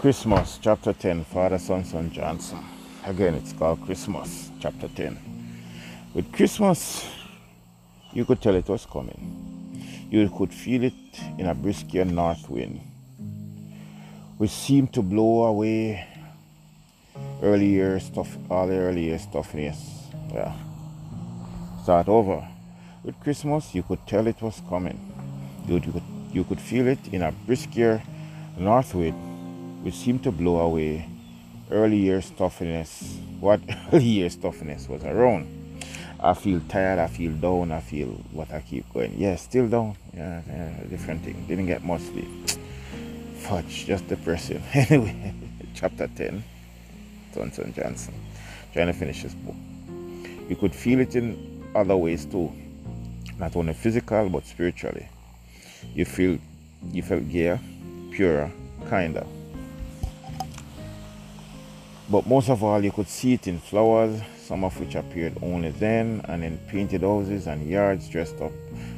Christmas, chapter 10, Father, Sun-Sun Johnson. Again, it's called Christmas, chapter 10. With Christmas, you could tell it was coming. You could feel it in a brisker north wind, which seemed to blow away earlier stuff, all the earlier stuffiness. Yeah. Start over. With Christmas, you could tell it was coming. You, you, could, you could feel it in a brisker north wind which seemed to blow away early year stuffiness, what early year stuffiness was around. I feel tired, I feel down, I feel what I keep going. Yeah, still down. Yeah, yeah different thing. Didn't get much sleep. Fudge, just depressing. anyway, chapter 10, Johnson Johnson. Trying to finish this book. You could feel it in other ways too. Not only physical but spiritually. You feel you felt gayer, purer, kinder. But most of all, you could see it in flowers, some of which appeared only then, and in painted houses and yards dressed up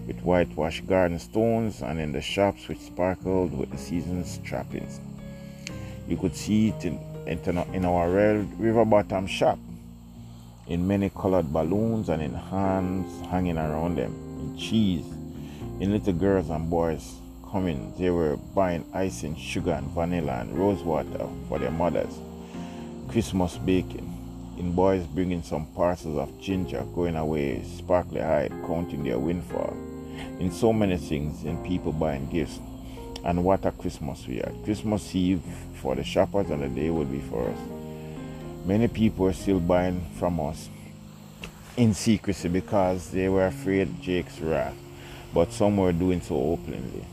with whitewashed garden stones, and in the shops which sparkled with the season's trappings. You could see it in, in our river bottom shop, in many colored balloons and in hands hanging around them, in cheese, in little girls and boys coming. They were buying icing, sugar, and vanilla and rose water for their mothers Christmas baking, in boys bringing some parcels of ginger, going away sparkly eyed, counting their windfall, in so many things, in people buying gifts. And what a Christmas we had! Christmas Eve for the shoppers, and the day would be for us. Many people were still buying from us in secrecy because they were afraid Jake's wrath, but some were doing so openly.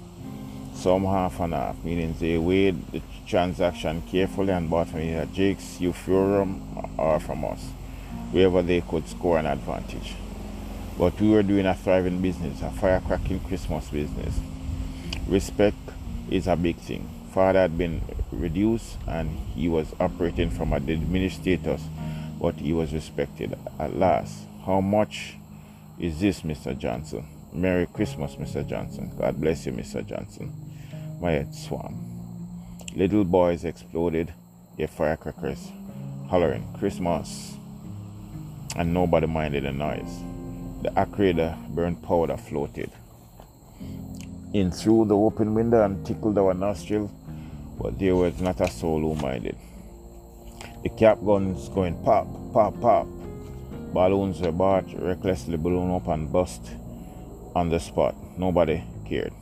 Some half and half, meaning they weighed the transaction carefully and bought from either Jake's, Emporium, or from us, wherever they could score an advantage. But we were doing a thriving business, a firecracking Christmas business. Respect is a big thing. Father had been reduced and he was operating from a diminished status, but he was respected at last. How much is this, Mr. Johnson? Merry Christmas, Mr. Johnson. God bless you, Mr. Johnson my head swam. Little boys exploded their firecrackers, hollering Christmas, and nobody minded the noise. The acrid burnt powder floated in through the open window and tickled our nostrils, but there was not a soul who minded. The cap guns going pop, pop, pop. Balloons were bought, recklessly blown up and bust on the spot. Nobody cared.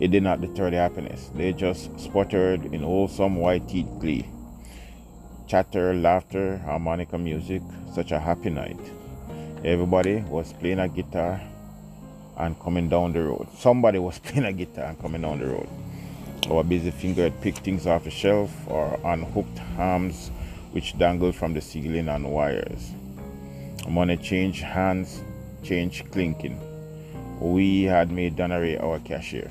It did not deter the happiness. They just sputtered in wholesome white teeth glee. Chatter, laughter, harmonica music, such a happy night. Everybody was playing a guitar and coming down the road. Somebody was playing a guitar and coming down the road. Our busy finger had picked things off the shelf or unhooked arms which dangled from the ceiling on wires. Money change hands, change clinking. We had made Donnery our cashier.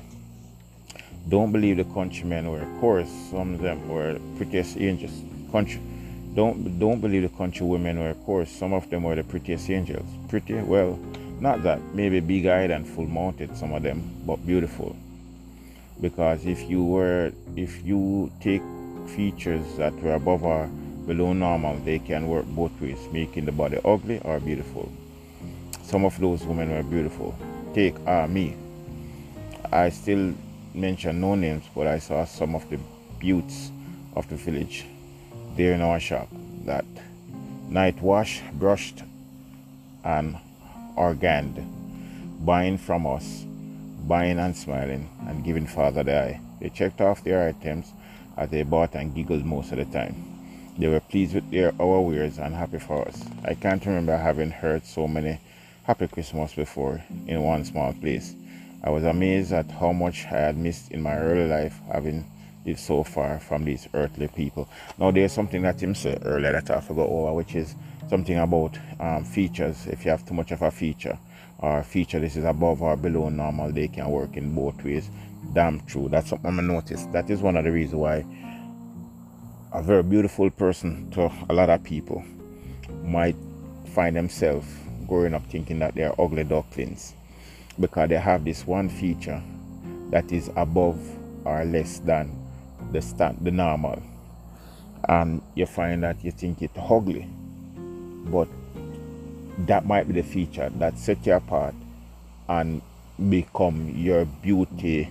Don't believe the countrymen were coarse. Some of them were prettiest angels. Country, don't don't believe the country women were coarse. Some of them were the prettiest angels. Pretty, well, not that. Maybe big-eyed and full-mounted. Some of them, but beautiful. Because if you were, if you take features that were above or below normal, they can work both ways, making the body ugly or beautiful. Some of those women were beautiful. Take ah me. I still mention no names, but I saw some of the buttes of the village there in our shop that night wash, brushed, and organed, buying from us, buying and smiling, and giving Father the eye. They checked off their items as they bought and giggled most of the time. They were pleased with their our wares and happy for us. I can't remember having heard so many happy Christmas before in one small place. I was amazed at how much I had missed in my early life, having lived so far from these earthly people. Now, there's something that Tim said earlier that I forgot over, which is something about um, features. If you have too much of a feature, or feature this is above or below normal, they can work in both ways. Damn true. That's something I noticed. That is one of the reasons why a very beautiful person to a lot of people might find themselves growing up thinking that they're ugly ducklings because they have this one feature that is above or less than the stand the normal. And you find that you think it ugly but that might be the feature that set you apart and become your beauty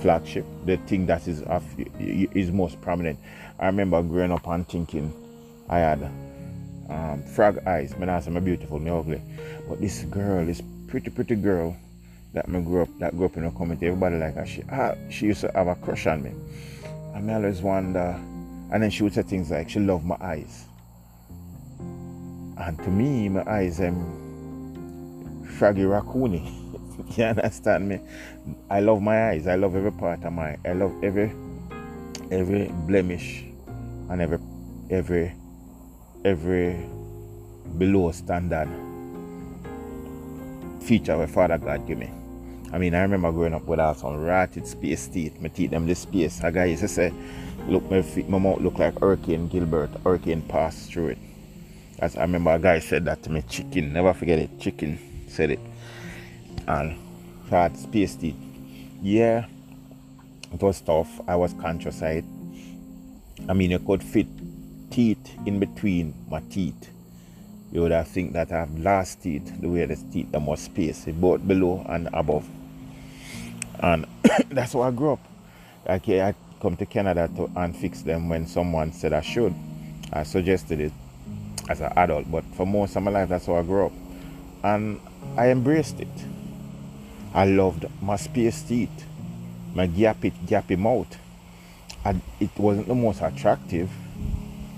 flagship the thing that is is most prominent. I remember growing up and thinking i had um, frog eyes. Man i am beautiful me ugly. But this girl this pretty pretty girl that me grew up that grew up in a community. Everybody like her. She she used to have a crush on me. And I always wonder and then she would say things like she loved my eyes. And to me my eyes um froggy raccoony you understand me? I love my eyes. I love every part of my I love every every blemish and every every every below standard feature where Father God give me. I mean, I remember growing up without some rotted space teeth. My teeth them this space. A guy used to say, look, my, feet, my mouth look like Hurricane Gilbert. Hurricane passed through it. As I remember a guy said that to me, chicken. Never forget it. Chicken said it. And had space teeth. Yeah, it was tough. I was conscious of it. I mean, you could fit teeth in between my teeth you would have think that I have last teeth, the way the teeth are more space, both below and above. And that's how I grew up. Like I come to Canada to and fix them when someone said I should. I suggested it as an adult, but for most of my life, that's how I grew up. And I embraced it. I loved my space teeth, my gappy, gappy mouth. And it wasn't the most attractive,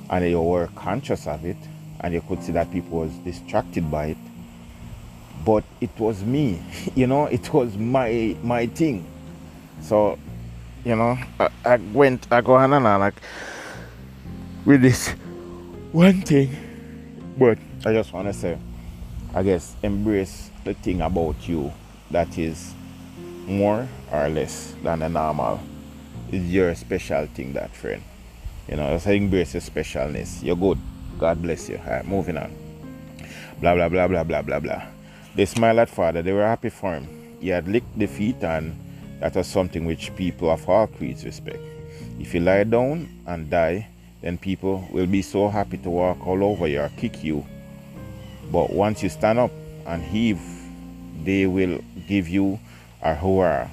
and you were conscious of it and you could see that people was distracted by it. But it was me you know it was my my thing. So you know i, I went i go on and on like with this one thing. But i just want to say i guess embrace the thing about you that is more or less than the normal. Is your special thing that friend. You know just embrace your specialness. You're good God bless you. All right, moving on. Blah, blah, blah, blah, blah, blah, blah. They smiled at father. They were happy for him. He had licked the feet, and that was something which people of all creeds respect. If you lie down and die, then people will be so happy to walk all over you or kick you. But once you stand up and heave, they will give you a hurrah.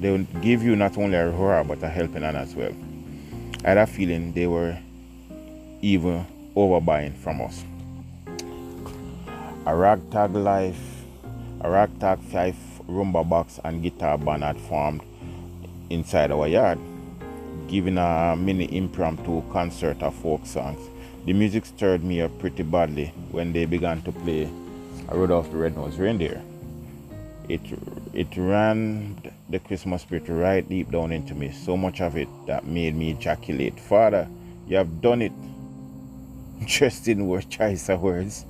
They will give you not only a hurrah but a helping hand as well. I had a feeling they were even overbuying from us. A ragtag life, a ragtag five rumba box and guitar band had formed inside our yard, giving a mini impromptu concert of folk songs. The music stirred me up pretty badly when they began to play Rudolph the Red-Nosed Reindeer. It it ran the Christmas spirit right deep down into me, so much of it that made me ejaculate, Father, you have done it interesting word choice of words.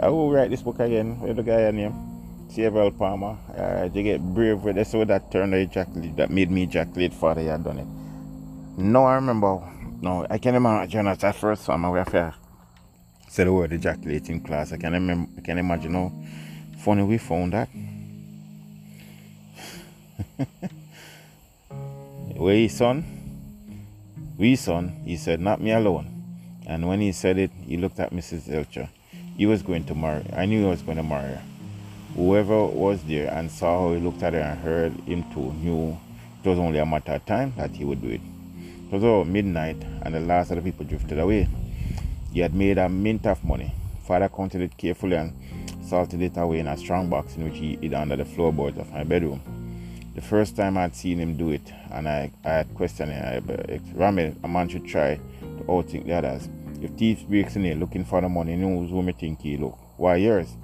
I will write this book again with the guy name. Samuel Palmer. Uh, you get brave with it, so that turned ejaculate that made me ejaculate father you had done it. No, I remember. No, I can imagine at that first time I have said the word ejaculate in class. I can remember I can imagine how funny we found that. Where son? We son, he said, not me alone. And when he said it, he looked at Mrs. Elcher. He was going to marry. I knew he was going to marry her. Whoever was there and saw how he looked at her and heard him too knew it was only a matter of time that he would do it. It was about midnight and the last of the people drifted away. He had made a mint of money. Father counted it carefully and salted it away in a strong box in which he hid under the floorboards of my bedroom. The first time I'd seen him do it, and I, I had questioned him, Rami, a man should try to outthink the others. If thief breaks in here looking for the money, he knows who me think he look. Why yours?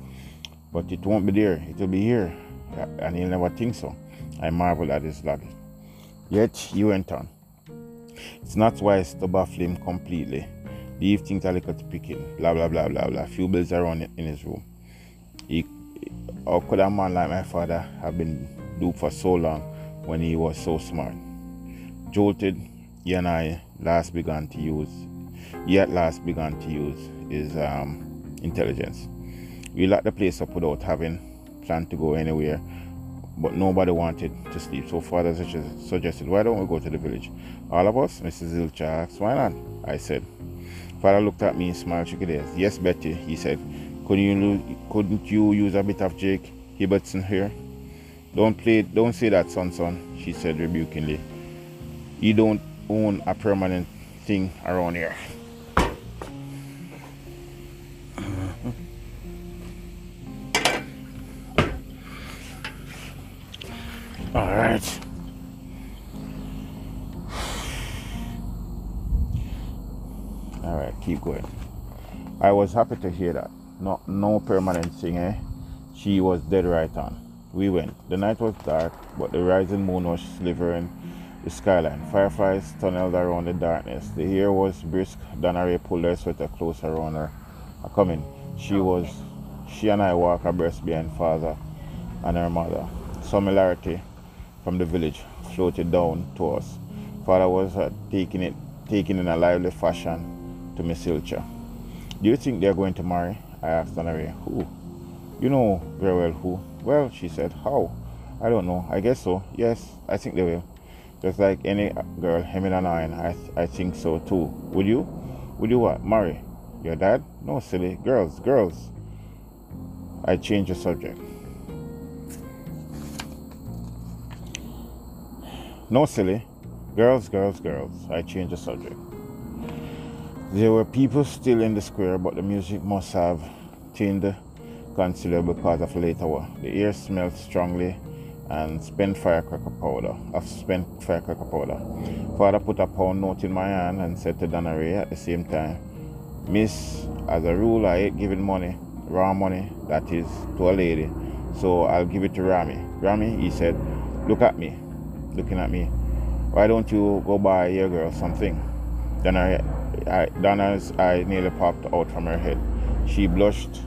But it won't be there. It will be here. And he'll never think so. I marvel at his logic. Yet he went on. It's not wise to baffle him completely. Leave things a little to picking. Blah blah blah blah blah. Few bills around in his room. He, how could a man like my father have been do for so long when he was so smart. Jolted, he and I last began to use, he at last began to use his um, intelligence. We locked the place up without having planned to go anywhere but nobody wanted to sleep. So father suggested, why don't we go to the village? All of us, Mrs. Ilcha asked, why not? I said. Father looked at me and smiled shook his head. Yes, Betty, he said. Couldn't you, couldn't you use a bit of Jake Hibbertson here? Don't play, don't say that, Sun-Sun, she said rebukingly. You don't own a permanent thing around here. All right. All right, keep going. I was happy to hear that. No, no permanent thing, eh? She was dead right on. We went. The night was dark, but the rising moon was slivering the skyline. Fireflies tunneled around the darkness. The air was brisk. Donna pulled her sweater closer around her. I come in. She was, she and I walk abreast behind father and her mother. Similarity from the village floated down to us. Father was uh, taking it, taking in a lively fashion to Miss Ilcha. Do you think they're going to marry? I asked Honoré. Who? You know very well who. Well, she said. How? I don't know. I guess so. Yes, I think they will. Just like any girl, him and I, I, I think so too. Would you? Would you what? Marry? Your dad? No, silly. Girls, girls. I changed the subject. No, silly. Girls, girls, girls. I changed the subject. There were people still in the square, but the music must have thinned considerably because of late hour. The air smelled strongly and spent firecracker powder, of spent firecracker powder. Father put a pound note in my hand and said to Donna Ray at the same time, Miss, as a rule, I hate giving money, raw money, that is, to a lady, so I'll give it to Rami. Rami, he said, look at me looking at me. Why don't you go buy your girl something? I, I Donna's eye nearly popped out from her head. She blushed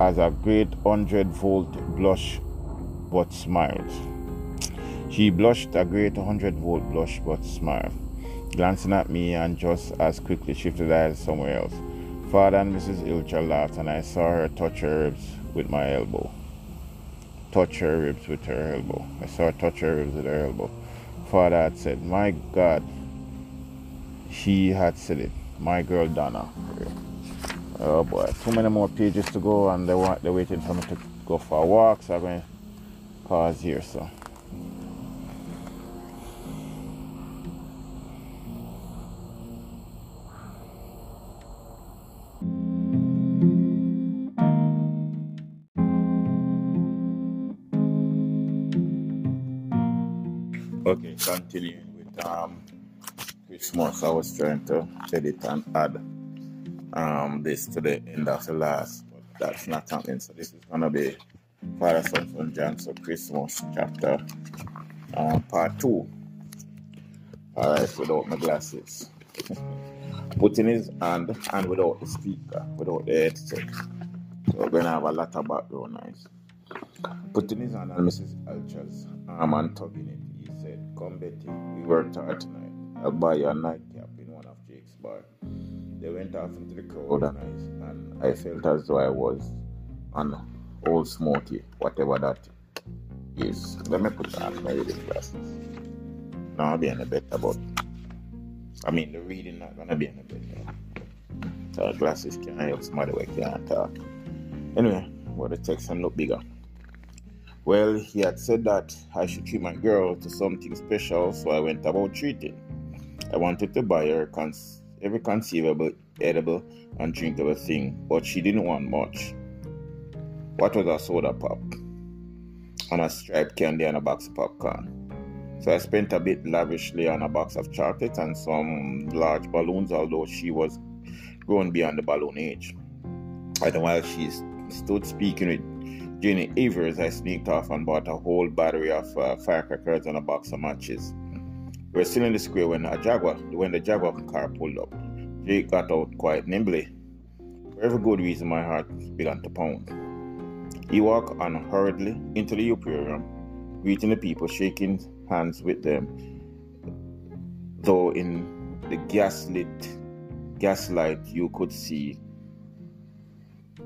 as a great hundred volt blush, but smiled. She blushed a great hundred volt blush, but smiled, glancing at me and just as quickly shifted eyes somewhere else. Father and Mrs. Ilcha laughed, and I saw her touch her ribs with my elbow touch her ribs with her elbow. I saw her touch her ribs with her elbow. Father had said, My God, she had said it. My girl Donna. Oh boy, too many more pages to go, and they want they're waiting for me to go for a walk, so I'm to pause here. So. Okay, continuing with um, Christmas, I was trying to edit and add um, this to the end of the last, but that's not happening. So this is gonna be Father, Sun-Sun, John, so Christmas chapter um, part two. All right, without my glasses, putting his hand and without the speaker, without the headset. So we're gonna have a lot of background noise. Putting his hand on Mrs. Ilcha's arm and tugging it he said, Come, Betty, we worked hard tonight. I'll buy you a nightcap in one of Jake's bar. They went off into the cold and I, and I felt as though I was an old smoky, whatever that is. Let me put on my reading glasses. Now I'll be any better, but I mean, the reading not gonna be any better. So glasses can help somebody who can't talk. Anyway, what the text and look bigger. Well, he had said that I should treat my girl to something special, so I went about treating. I wanted to buy her cons- every conceivable, edible, and drinkable thing, but she didn't want much. What was a soda pop? And a striped candy and a box of popcorn. So I spent a bit lavishly on a box of chocolates and some large balloons, although she was grown beyond the balloon age. And while she stood speaking with Jenny Evers, I sneaked off and bought a whole battery of uh, firecrackers and a box of matches. We were still in the square when a Jaguar, when the Jaguar car pulled up. Jake got out quite nimbly. For every good reason, my heart began to pound. He walked on hurriedly into the Emporium, greeting the people, shaking hands with them, though in the gaslit gaslight you could see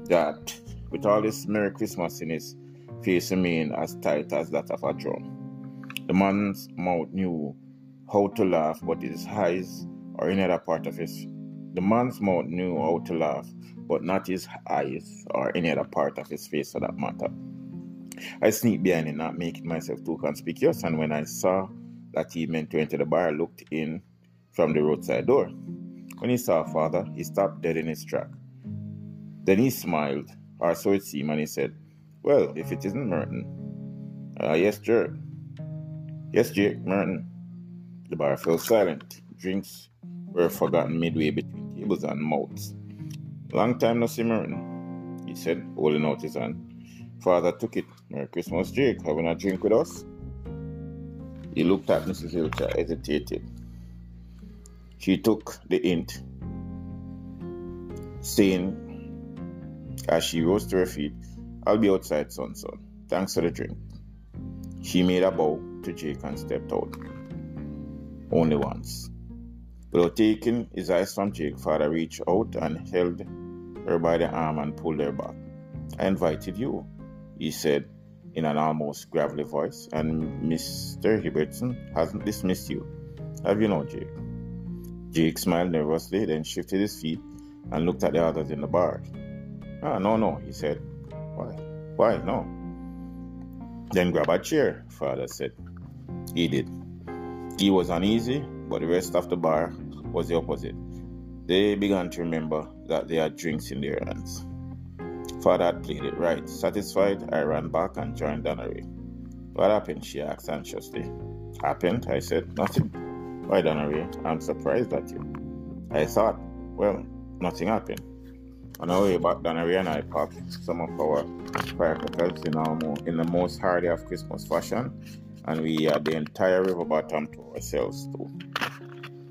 that with all this Merry Christmas in his facing me in as tight as that of a drum. The man's mouth knew how to laugh, but his eyes or any other part of his the man's mouth knew how to laugh, but not his eyes or any other part of his face for that matter. I sneaked behind him, not making myself too conspicuous, and when I saw that he meant to enter the bar, I looked in from the roadside door. When he saw father, he stopped dead in his track. Then he smiled, or so it seemed, and he said, Well, if it isn't Merton. Uh, yes, Jake. Yes, Jake, Merton. The bar fell silent. Drinks were forgotten midway between tables and mouths. Long time no see Merton, he said, holding out his hand. Father took it. Merry Christmas, Jake. Having a drink with us? He looked at Mrs. Hilcher, hesitated. She took the hint, saying, as she rose to her feet, I'll be outside, Sun-Sun. Thanks for the drink. She made a bow to Jake and stepped out. Only once. Without taking his eyes from Jake, father reached out and held her by the arm and pulled her back. I invited you, he said in an almost gravelly voice, and Mr. Hibbertson hasn't dismissed you. Have you not, Jake? Jake smiled nervously, then shifted his feet and looked at the others in the bar. Ah, no, no, he said. Why? Why, no? Then grab a chair, father said. He did. He was uneasy, but the rest of the bar was the opposite. They began to remember that they had drinks in their hands. Father had played it right. Satisfied, I ran back and joined Donnery. What happened? she asked anxiously. Happened? I said. Nothing. Why, Donnery? I'm surprised at you. I thought, well, nothing happened. On our way back, Donnery and I popped some of our firecrackers in, our mo- in the most hardy of Christmas fashion, and we had the entire river bottom to ourselves too.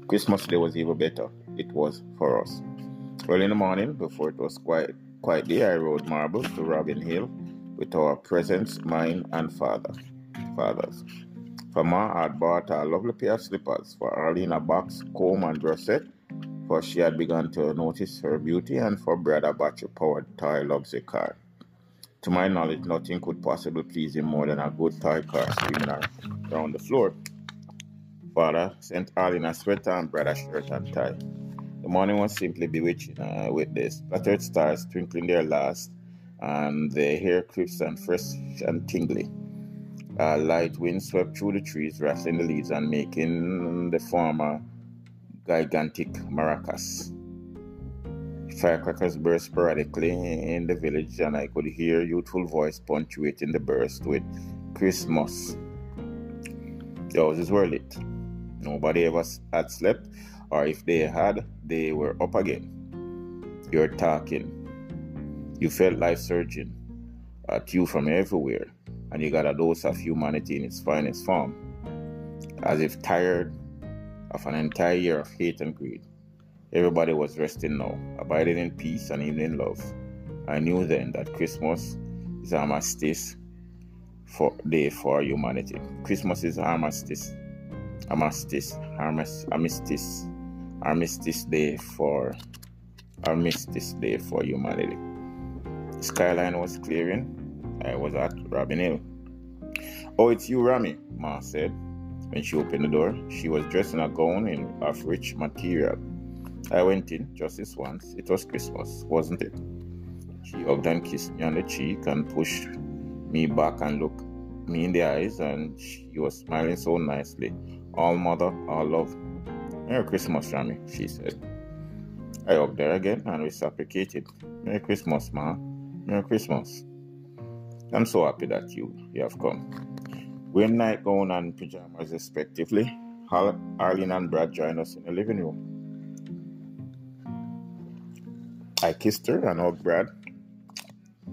Christmas Day was even better. It was for us. Early in the morning, before it was quite quite day, I rode marble to Robin Hill with our presents, mine and father, father's. For Ma had bought a lovely pair of slippers for Arlene a box, comb and set, for she had begun to notice her beauty, and for Brad a battery-powered toy luxury car. To my knowledge, nothing could possibly please him more than a good toy car screaming around the floor. Father sent Arlene a sweater and brother shirt and tie. The morning was simply bewitching uh, with the splattered stars twinkling their last, and the hair crisp and fresh and tingly. A light wind swept through the trees, rustling the leaves and making the former gigantic maracas. Firecrackers burst sporadically in the village, and I could hear youthful voice punctuating the burst with Christmas. The houses were lit. Nobody ever had slept, or if they had, they were up again. You're talking. You felt life surging at you from everywhere, and you got a dose of humanity in its finest form, as if tired of an entire year of hate and greed. Everybody was resting now, abiding in peace and even in love. I knew then that Christmas is armistice for day for humanity. Christmas is armistice, armistice, armistice, armistice, day for armistice day for humanity. The skyline was clearing. I was at Robin Hill. Oh, it's you, Rami, Ma said. When she opened the door, she was dressed in a gown in, of rich material. I went in just this once. It was Christmas, wasn't it? She hugged and kissed me on the cheek and pushed me back and looked me in the eyes, and she was smiling so nicely. All mother, all love. Merry Christmas, Rami, she said. I hugged her again and we reciprocated. Merry Christmas, Ma. Merry Christmas. I'm so happy that you, you have come. Wearing nightgown and pajamas respectively, Arlene and Brad joined us in the living room. I kissed her and hugged Brad,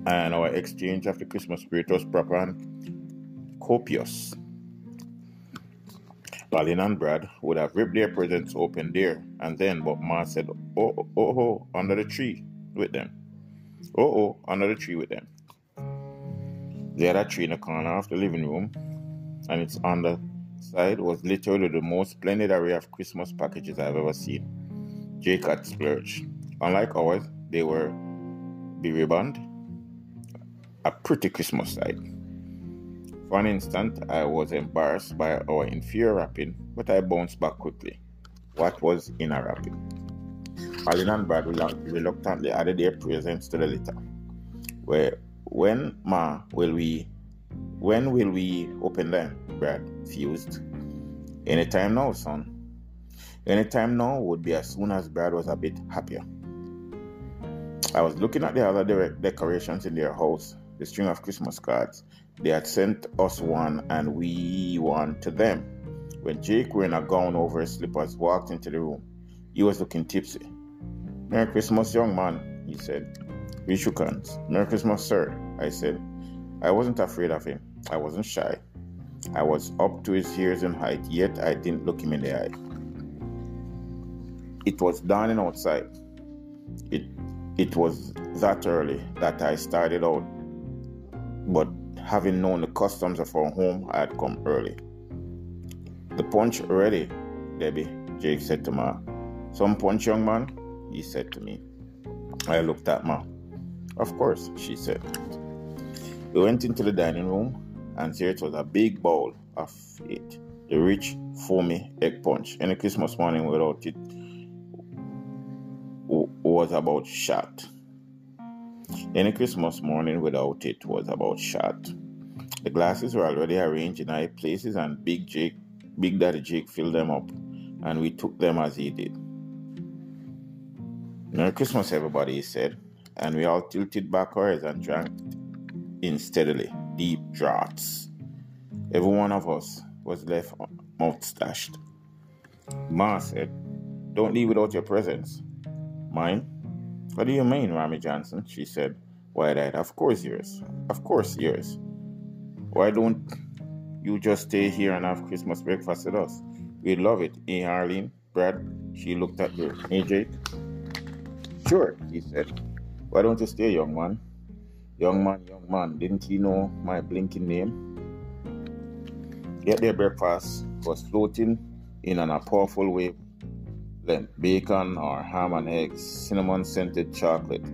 and our exchange after Christmas spirit was proper and copious. Arlene and Brad would have ripped their presents open there and then, but Ma said, Oh, oh, oh, oh, under the tree with them. Oh, oh, under the tree with them. They had a tree in the corner of the living room, and its underside was literally the most splendid array of Christmas packages I've ever seen. Jake had splurged. Unlike ours, they were beribboned. A pretty Christmas sight. For an instant, I was embarrassed by our inferior rapping, but I bounced back quickly. What was in a rapping? Arlene and Brad reluctantly added their presents to the litter. Where, when, Ma, will we, when will we open them? Brad fused. Anytime now, son. Anytime now would be as soon as Brad was a bit happier. I was looking at the other de- decorations in their house, the string of Christmas cards. They had sent us one and we one to them. When Jake, wearing a gown over his slippers, walked into the room, he was looking tipsy. Merry Christmas, young man, he said. We shook hands. Merry Christmas, sir, I said. I wasn't afraid of him. I wasn't shy. I was up to his ears in height, yet I didn't look him in the eye. It was dawning outside. It it was that early that I started out, but having known the customs of our home, I had come early. The punch ready, Debbie, Jake said to Ma. Some punch, young man, he said to me. I looked at Ma. Of course, she said. We went into the dining room, and there it was a big bowl of it. The rich, foamy egg punch. Any Christmas morning without it was about shot. Any Christmas morning without it was about shot. The glasses were already arranged in high places, and Big Jake, Big Daddy Jake filled them up, and we took them as he did. Merry Christmas, everybody, he said, and we all tilted back our heads and drank in steadily, deep draughts. Every one of us was left mouth stashed. Ma said, Don't leave without your presents. Mine? What do you mean, Rami Johnson? She said, wide eyed. Of course yours. Of course yours. Why don't you just stay here and have Christmas breakfast with us? We'd love it, eh, Arlene? Brad? She looked at her. Hey, Jake? Sure, he said. Why don't you stay, young man? Young man, young man, didn't he know my blinking name? Yet their breakfast was floating in an a powerful wave then bacon or ham and eggs, cinnamon scented chocolate.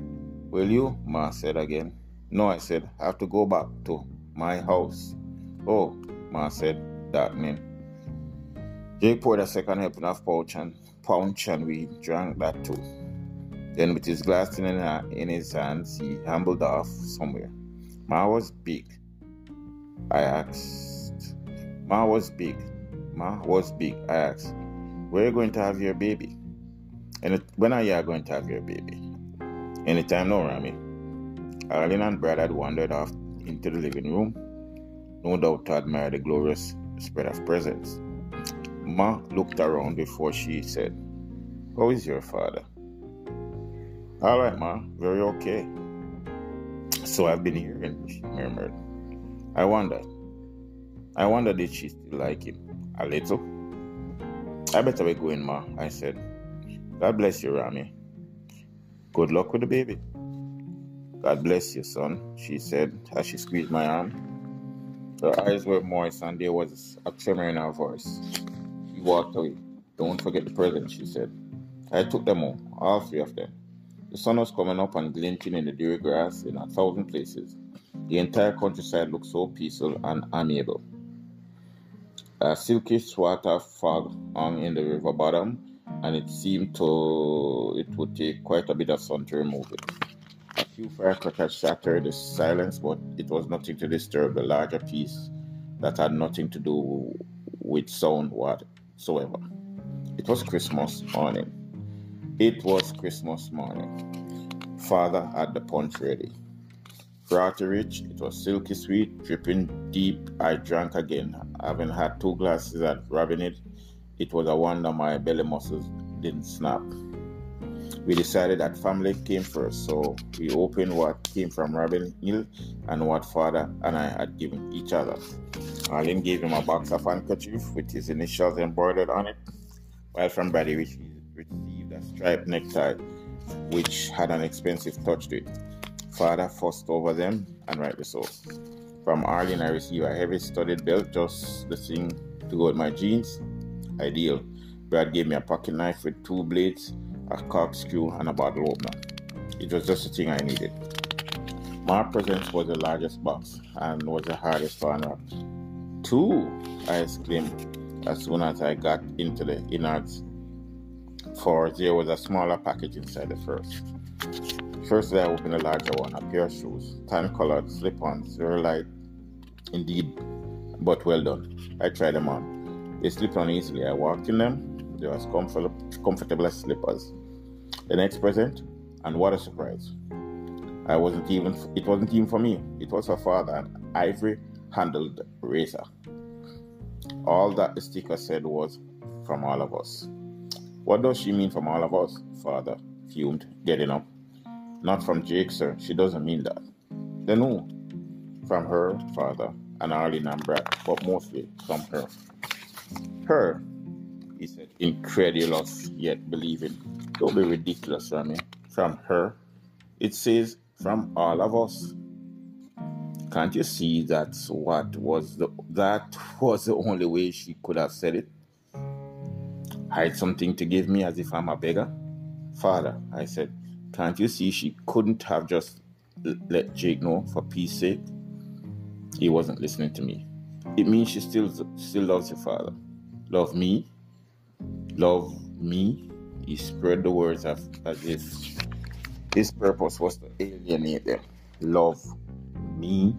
Will you? Ma said again. No, I said, I have to go back to my house. Oh, Ma said, mean. Jake poured a second helping of pouch and punch and we drank that too. Then with his glass in, in his hands, he ambled off somewhere. Ma was big. I asked. Ma was big. Ma was big. I asked. Where are you going to have your baby? And when are you going to have your baby? Anytime now, Rami. Arlene and Brad had wandered off into the living room, no doubt to admire the glorious spread of presents. Ma looked around before she said, How is your father? All right, Ma, very okay. So I've been hearing, she murmured. I wonder. I wonder did she still like him? A little? I better be going, Ma, I said. God bless you, Rami. Good luck with the baby. God bless you, son, she said as she squeezed my arm. Her eyes were moist and there was a tremor in her voice. She walked away. Don't forget the presents, she said. I took them all, all three of them. The sun was coming up and glinting in the dewy grass in a thousand places. The entire countryside looked so peaceful and amiable. A silky swat of fog hung in the river bottom, and it seemed to it would take quite a bit of sun to remove it. A few firecrackers shattered the silence, but it was nothing to disturb the larger peace that had nothing to do with sound whatsoever. It was Christmas morning. It was Christmas morning. Father had the punch ready. Frothy rich, it was silky sweet, dripping deep. I drank again, having had two glasses and rubbing it. It was a wonder my belly muscles didn't snap. We decided that family came first, so we opened what came from Robin Hill and what father and I had given each other. Arlene gave him a box of handkerchief with his initials embroidered on it, while from Brady we received a striped necktie which had an expensive touch to it. Father fussed over them, and rightly so. From Arlene, I received a heavy studded belt, just the thing to go with my jeans. Ideal. Brad gave me a pocket knife with two blades, a corkscrew, and a bottle opener. It was just the thing I needed. My present was the largest box and was the hardest to unwrap. Two, I exclaimed as soon as I got into the innards, for there was a smaller package inside the first. First, I opened a larger one, a pair of shoes, tan colored slip ons, very light indeed, but well done. I tried them on. They slipped on easily. I walked in them, they were as comfortable, comfortable as slippers. The next present, and what a surprise! I wasn't even it wasn't even for me. It was for father, an ivory handled razor. All that the sticker said was from all of us. What does she mean from all of us? Father fumed, getting up. Not from Jake, sir. She doesn't mean that. Then who? From her, father, and Arlene and Brad, but mostly from her. Her, he said, incredulous yet believing. Don't be ridiculous, Rami. From her. It says from all of us. Can't you see that's what was the that was the only way she could have said it? Hide something to give me as if I'm a beggar? Father, I said, can't you see she couldn't have just let Jake know for peace sake? He wasn't listening to me. It means she still still loves your father. Love me? Love me? He spread the words as, as if his purpose was to alienate them. Love me?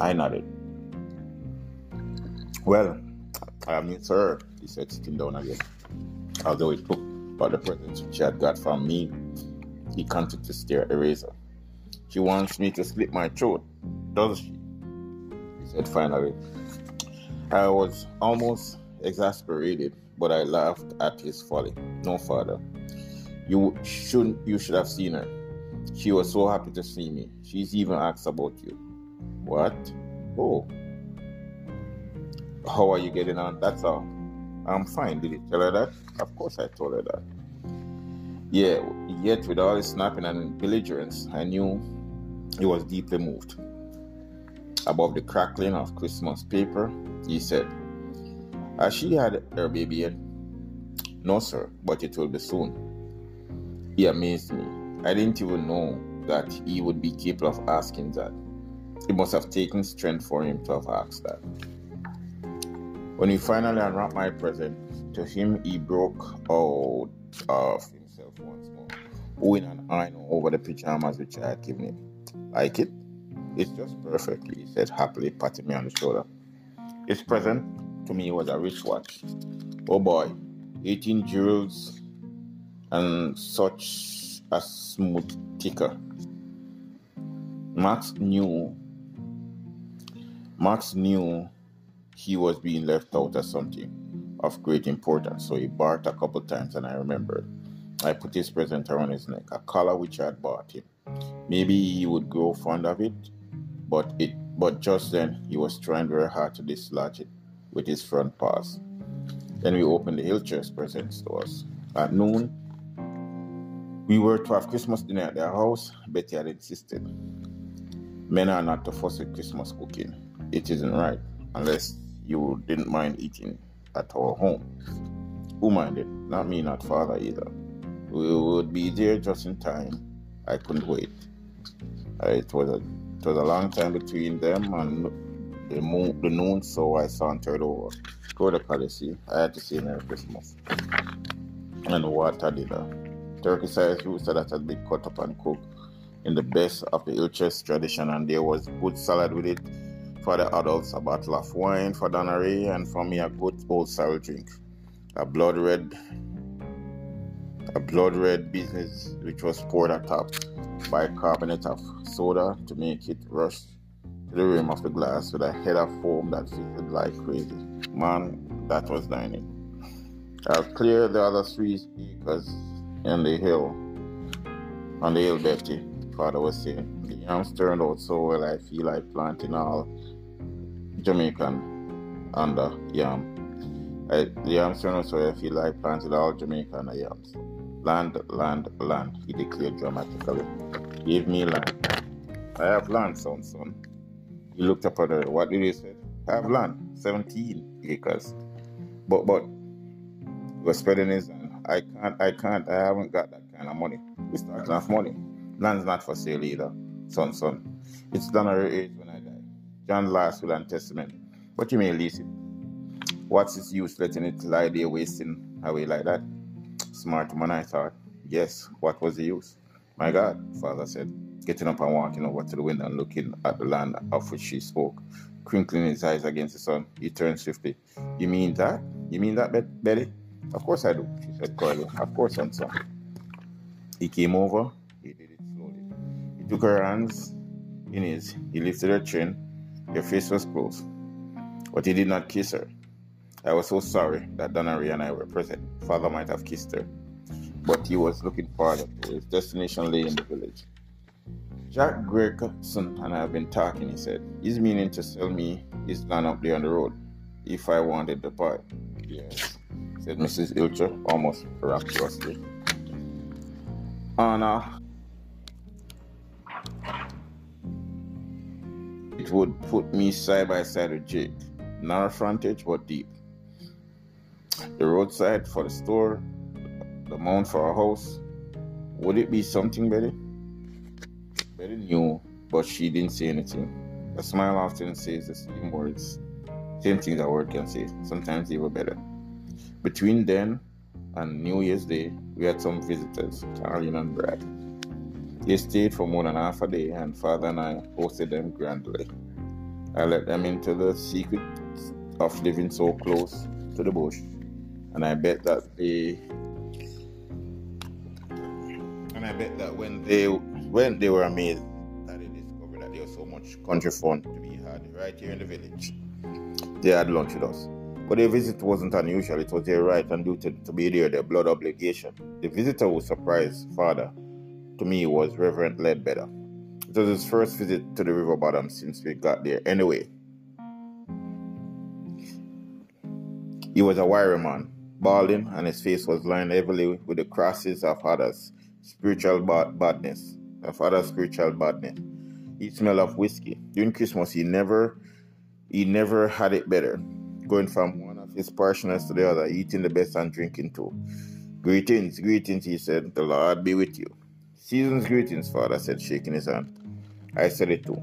I nodded. Well, I am new, sir, he said, sitting down again. Although it took but the presents she had got from me, he continued to stare at the razor. She wants me to slit my throat, does she? He said finally. I was almost exasperated, but I laughed at his folly. No, father. You shouldn't you should have seen her. She was so happy to see me. She's even asked about you. What? Oh. How are you getting on? That's all. I'm fine. Did you tell her that? Of course I told her that. Yeah, yet with all his snapping and belligerence, I knew he was deeply moved. Above the crackling of Christmas paper, he said, Has she had her baby yet? No, sir, but it will be soon. He amazed me. I didn't even know that he would be capable of asking that. It must have taken strength for him to have asked that. When he finally unwrapped my present, to him he broke out of oohing an iron over the pajamas which I had given him. Like it? It's just perfect, he said happily, patting me on the shoulder. His present to me was a wristwatch. Oh boy, 18 jewels and such a smooth ticker. Max knew Max knew he was being left out of something of great importance, so he barked a couple times and I remembered. I put his present around his neck, a collar which I had bought him. Maybe he would grow fond of it, but it but just then he was trying very hard to dislodge it with his front paws. Then we opened the Hillchurch presents to us. At noon, we were to have Christmas dinner at their house. Betty had insisted. Men are not to fuss with Christmas cooking. It isn't right, unless you didn't mind eating at our home. Who minded? Not me, not father either. We would be there just in time. I couldn't wait. It was a it was a long time between them and the moon, the noon, so I sauntered over to the palace. I had to say Merry Christmas and water dinner turkey sized rooster that had been cut up and cooked in the best of the Hillchurch tradition, and there was good salad with it. For the adults, a bottle of wine for Donnery, and for me, a good old sour drink. A blood red, a blood red business which was poured atop by carbonate of soda to make it rush to the rim of the glass with a head of foam that fizzled like crazy. Man, that was dining. I'll clear the other three acres in the hill, on the hill, Betty, father was saying. The yams turned out so well, I feel like planting all Jamaican under yam. I, the yams turned out so well, I feel like planting all Jamaican yams. Land, land, land, he declared dramatically. Give me land. I have land, Sun-Sun. He looked up at her. What did he say? I have land, 17 acres. But, but, he was spreading his I can't, I can't, I haven't got that kind of money. It's not enough money. Land's not for sale either. Sun-Sun. It's done at age when I die. John last will and testament. But you may lease it. What's its use letting it lie there wasting away like that? Smart man, I thought. Yes, what was the use? My God, father said, getting up and walking over to the window and looking at the land of which she spoke. Crinkling his eyes against the sun, he turned swiftly. You mean that? You mean that, Betty? Of course I do, she said coyly. Of course, son. He came over, he did it slowly. He took her hands in his, he lifted her chin. Her face was close, but he did not kiss her. I was so sorry that Donnery and I were present. Father might have kissed her, but he was looking farther. His destination lay in the village. Jack Gregson and I have been talking, he said. He's meaning to sell me his land up there on the road if I wanted the part. Yes, said Mrs. Ilcher, almost rapturously. Anna, it would put me side by side with Jake. A frontage, but deep the roadside for the store, the mount for our house. Would it be something, Betty? Betty knew, but she didn't say anything. A smile often says the same words, same things a word can say, sometimes even better. Between then and New Year's Day, we had some visitors, Caroline and Brad. They stayed for more than half a day, and Father and I hosted them grandly. I let them into the secret of living so close to the bush and I bet that they and I bet that when they when they were amazed that they discovered that there was so much country fun to be had right here in the village, they had lunch with us. But their visit wasn't unusual, it was their right and duty to be there, their blood obligation. The visitor who surprised father to me was Reverend Ledbetter. It was his first visit to the river bottom since we got there. Anyway, he was a wiry man, balding, and his face was lined heavily with the crosses of others' spiritual bad- badness, of others' spiritual badness. He smelled of whiskey. During Christmas, he never, he never had it better. Going from one of his parishioners to the other, eating the best and drinking too. Greetings, greetings, he said. The Lord be with you. Season's greetings, father said, shaking his hand. I said it too.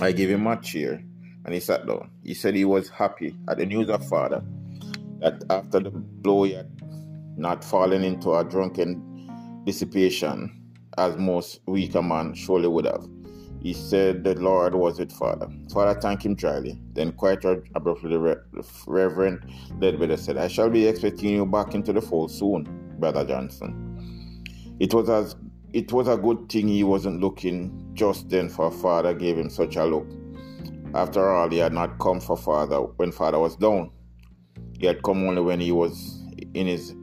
I gave him much cheer, and he sat down. He said he was happy at the news of father that after the blow had not fallen into a drunken dissipation as most weaker men surely would have. He said the Lord was with Father. Father thanked him dryly. Then quite abruptly the Reverend Ledbetter said, I shall be expecting you back into the fold soon, Brother Johnson. It was as it was a good thing he wasn't looking just then for father gave him such a look. After all, he had not come for father when father was down. He had come only when he was in his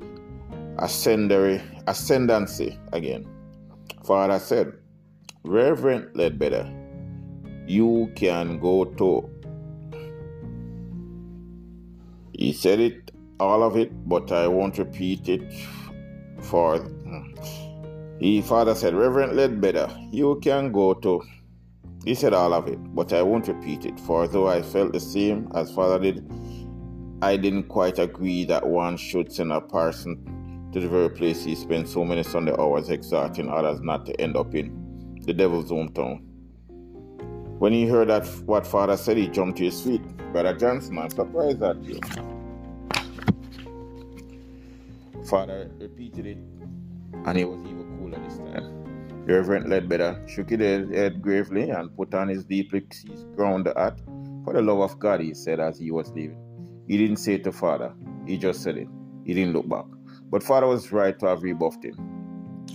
ascendancy, ascendancy again. Father said, Reverend Ledbetter, you can go to. He said it, all of it, but I won't repeat it for. He, father said, Reverend Ledbetter, you can go to. He said all of it, but I won't repeat it, for though I felt the same as father did, I didn't quite agree that one should send a person to the very place he spent so many Sunday hours exhorting others not to end up in the devil's hometown. When he heard that what father said, he jumped to his feet. Brother Johnson, I'm surprised at you. Father repeated it, and he was even cooler this time. The Reverend Ledbetter shook his head gravely and put on his deeply ground hat. For the love of God, he said as he was leaving. He didn't say it to father, he just said it. He didn't look back. But father was right to have rebuffed him.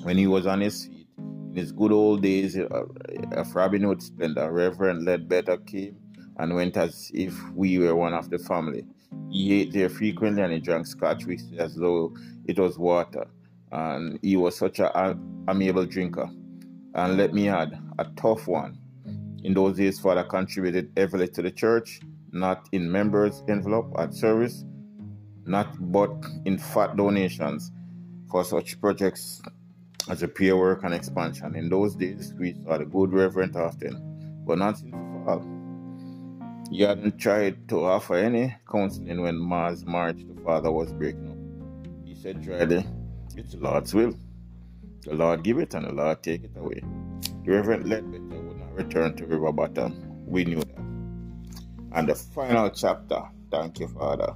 When he was on his feet, in his good old days uh, uh, of Robin Hood splendor, Reverend Ledbetter came and went as if we were one of the family. He ate there frequently and he drank scotch whiskey as though it was water. And he was such an amiable drinker. And let me add, a tough one. In those days, Father contributed heavily to the church not in members' envelope at service, not but in fat donations for such projects as repair work and expansion. In those days, we saw the good reverend often, but not since the fall. He hadn't tried to offer any counseling when Ma's marriage to father was breaking up. He said dryly, It's the Lord's will. The Lord give it and the Lord take it away. the Reverend Ledbetter would not return to River Bottom. We knew that. And the final chapter, thank you, Father.